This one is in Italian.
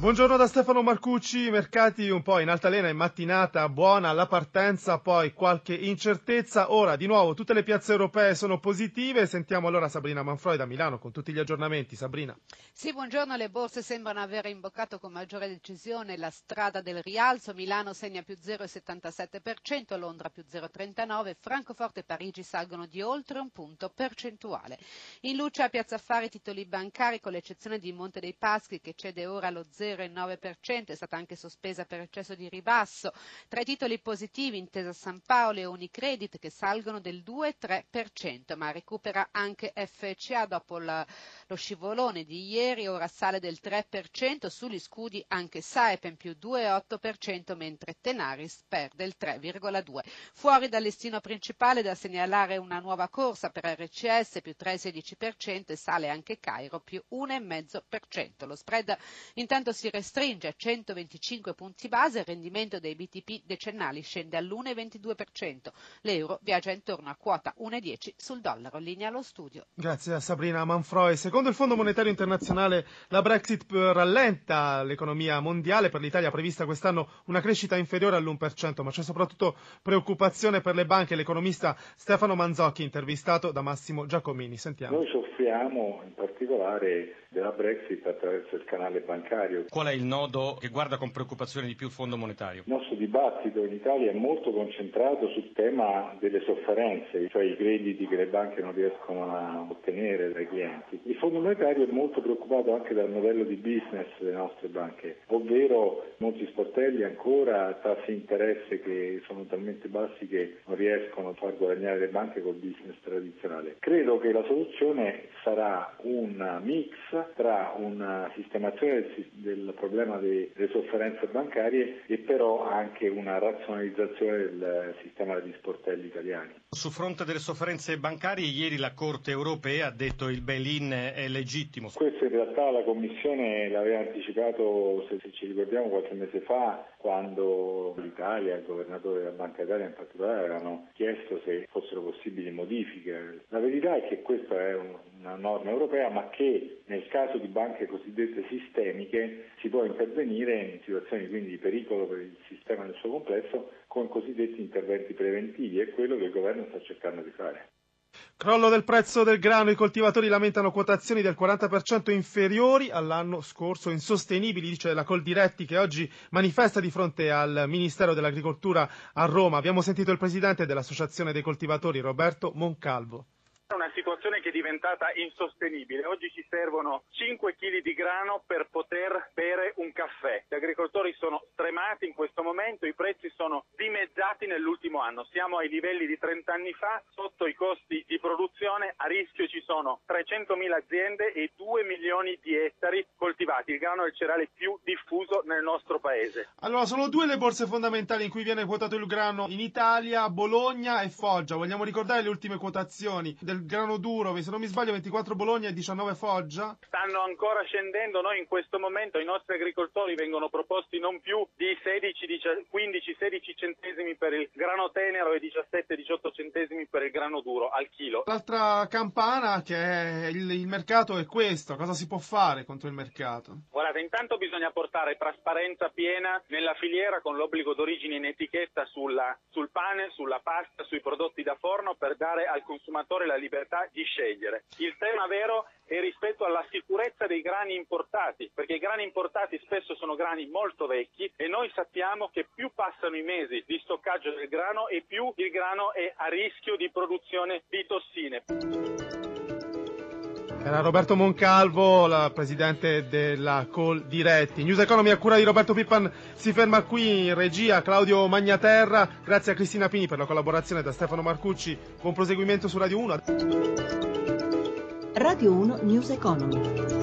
Buongiorno da Stefano Marcucci, mercati un po' in altalena in mattinata, buona la partenza, poi qualche incertezza. Ora di nuovo tutte le piazze europee sono positive, sentiamo allora Sabrina Manfroi da Milano con tutti gli aggiornamenti. Sabrina. Sì, buongiorno, le borse sembrano aver imboccato con maggiore decisione la strada del rialzo, Milano segna più 0,77%, Londra più 0,39%, Francoforte e Parigi salgono di oltre un punto percentuale. In luce a Piazza Affari titoli bancari con l'eccezione di Monte dei Paschi che cede ora lo 0,9%, 0,9%, è stata anche sospesa per eccesso di ribasso. Tra i titoli positivi Intesa San Paolo e Unicredit che salgono del 2,3%, ma recupera anche FCA dopo la, lo scivolone di ieri, ora sale del 3%, sugli scudi anche Saepen più 2,8%, mentre Tenaris perde il 3,2%. Fuori dal listino principale da segnalare una nuova corsa per RCS più 3,16% e sale anche Cairo più 1,5%. Lo spread intanto si restringe a 125 punti base, il rendimento dei BTP decennali scende all'1,22%, l'euro viaggia intorno a quota 1,10 sul dollaro, linea allo studio. Grazie a Sabrina Manfroi. Secondo il Fondo Monetario Internazionale la Brexit rallenta l'economia mondiale, per l'Italia è prevista quest'anno una crescita inferiore all'1%, ma c'è soprattutto preoccupazione per le banche. L'economista Stefano Manzocchi, intervistato da Massimo Giacomini. Sentiamo. Noi soffriamo in particolare della Brexit attraverso il canale bancario. Qual è il nodo che guarda con preoccupazione di più il Fondo Monetario? Il nostro dibattito in Italia è molto concentrato sul tema delle sofferenze, cioè i crediti che le banche non riescono a ottenere dai clienti. Il Fondo Monetario è molto preoccupato anche dal modello di business delle nostre banche, ovvero molti sportelli ancora tassi di interesse che sono talmente bassi che non riescono a far guadagnare le banche col business tradizionale. Credo che la soluzione sarà un mix tra una sistemazione del, problema delle sofferenze bancarie e però anche una razionalizzazione del sistema degli sportelli italiani. Sul fronte delle sofferenze bancarie, ieri la Corte europea ha detto che il bail-in è legittimo. Questo in realtà la Commissione l'aveva anticipato, se, ci ricordiamo, qualche mese fa, quando l'Italia, il governatore della Banca Italia in particolare, avevano chiesto se fossero possibili modifiche. La verità è che questa è un, una norma europea, ma che nel caso di banche cosiddette sistemiche si può intervenire in situazioni quindi di pericolo per il sistema nel suo complesso con cosiddetti interventi preventivi, è quello che il governo sta cercando di fare. Crollo del prezzo del grano, i coltivatori lamentano quotazioni del 40% inferiori all'anno scorso, insostenibili, dice la Coldiretti che oggi manifesta di fronte al Ministero dell'Agricoltura a Roma. Abbiamo sentito il presidente dell'Associazione dei coltivatori, Roberto Moncalvo una situazione che è diventata insostenibile. Oggi ci servono 5 kg di grano per poter bere un caffè. Gli agricoltori sono stremati in questo momento, i prezzi sono nell'ultimo anno. Siamo ai livelli di 30 anni fa, sotto i costi di produzione, a rischio ci sono 300.000 aziende e 2 milioni di ettari coltivati. Il grano è il cereale più diffuso nel nostro paese. Allora, sono due le borse fondamentali in cui viene quotato il grano in Italia, Bologna e Foggia. Vogliamo ricordare le ultime quotazioni del grano duro, se non mi sbaglio 24 Bologna e 19 Foggia? Stanno ancora scendendo, noi in questo momento i nostri agricoltori vengono proposti non più di 16, 15, 16 centesimi per il grano tenero e 17, 18 centesimi per il grano duro al chilo. L'altra campana che è il, il mercato è questo, cosa si può fare contro il mercato? Guardate, intanto bisogna portare trasparenza piena nella filiera con l'obbligo d'origine in etichetta sulla, sul pane, sulla pasta, sui prodotti da forno per dare al consumatore la libertà di scegliere. Il tema vero è rispetto alla sicurezza dei grani importati, perché i grani importati spesso sono grani molto vecchi e noi sappiamo che più passano i mesi di stoccaggio del grano e più il grano è a rischio di produzione di tossine. Era Roberto Moncalvo, la presidente della Call Diretti. News Economy a cura di Roberto Pippan si ferma qui in regia Claudio Magnaterra. Grazie a Cristina Pini per la collaborazione da Stefano Marcucci. Buon proseguimento su Radio 1. Radio 1 News Economy.